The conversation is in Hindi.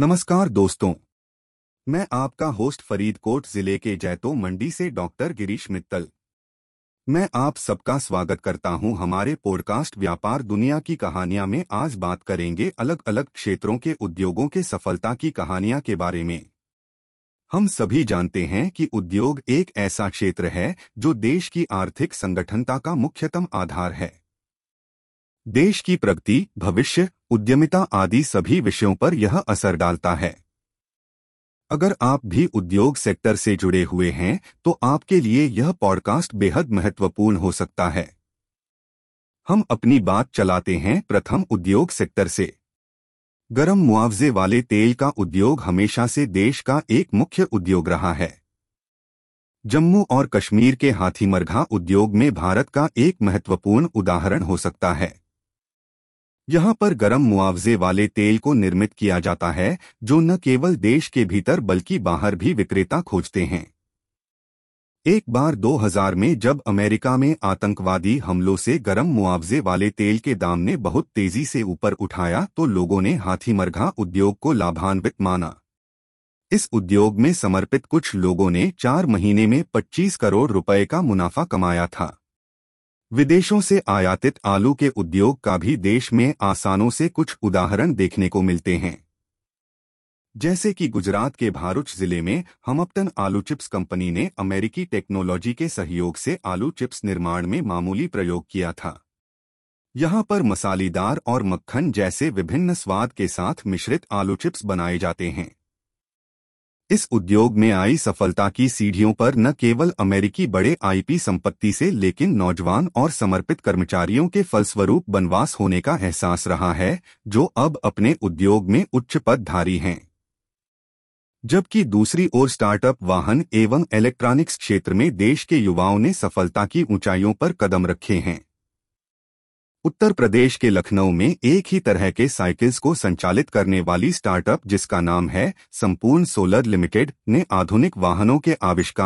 नमस्कार दोस्तों। मैं आपका होस्ट फरीदकोट ज़िले के जैतो मंडी से डॉक्टर गिरीश मित्तल। मैं आप सबका स्वागत करता हूँ हमारे पॉडकास्ट व्यापार दुनिया की कहानियाँ में। आज बात करेंगे अलग अलग क्षेत्रों के उद्योगों के सफलता की कहानियाँ के बारे में। हम सभी जानते हैं कि उद्योग एक ऐसा क्षेत्र है जो देश की आर्थिक संगठनता का मुख्यतम आधार है। देश की प्रगति, भविष्य उद्यमिता आदि सभी विषयों पर यह असर डालता है। अगर आप भी उद्योग सेक्टर से जुड़े हुए हैं तो आपके लिए यह पॉडकास्ट बेहद महत्वपूर्ण हो सकता है। हम अपनी बात चलाते हैं प्रथम उद्योग सेक्टर से। गरम मुआवजे वाले तेल का उद्योग हमेशा से देश का एक मुख्य उद्योग रहा है। जम्मू और कश्मीर के हाथीमरघा उद्योग में भारत का एक महत्वपूर्ण उदाहरण हो सकता है। यहाँ पर गर्म मुआवजे वाले तेल को निर्मित किया जाता है, जो न केवल देश के भीतर बल्कि बाहर भी विक्रेता खोजते हैं। एक बार 2000 में जब अमेरिका में आतंकवादी हमलों से गर्म मुआवजे वाले तेल के दाम ने बहुत तेज़ी से ऊपर उठाया तो लोगों ने हाथीमरघा उद्योग को लाभान्वित माना। इस उद्योग में समर्पित कुछ लोगों ने चार महीने में 25 करोड़ रुपए का मुनाफा कमाया था। विदेशों से आयातित आलू के उद्योग का भी देश में आसानों से कुछ उदाहरण देखने को मिलते हैं। जैसे कि गुजरात के भारूच ज़िले में हमअपटन आलू चिप्स कंपनी ने अमेरिकी टेक्नोलॉजी के सहयोग से आलू चिप्स निर्माण में मामूली प्रयोग किया था। यहाँ पर मसालेदार और मक्खन जैसे विभिन्न स्वाद के साथ मिश्रित आलू चिप्स बनाए जाते हैं। इस उद्योग में आई सफलता की सीढ़ियों पर न केवल अमेरिकी बड़े आईपी संपत्ति से, लेकिन नौजवान और समर्पित कर्मचारियों के फलस्वरूप बनवास होने का एहसास रहा है, जो अब अपने उद्योग में उच्च पदधारी हैं। जबकि दूसरी ओर स्टार्टअप वाहन एवं इलेक्ट्रॉनिक्स क्षेत्र में देश के युवाओं ने सफलता की ऊंचाइयों पर कदम रखे हैं। उत्तर प्रदेश के लखनऊ में एक ही तरह के साइकिल्स को संचालित करने वाली स्टार्टअप जिसका नाम है संपूर्ण सोलर लिमिटेड ने आधुनिक वाहनों के आविष्कार